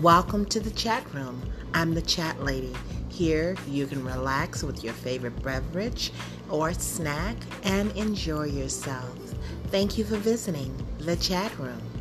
Welcome to the chat room. I'm the chat lady. Here you can relax with your favorite beverage or snack and enjoy yourself. Thank you for visiting the chat room.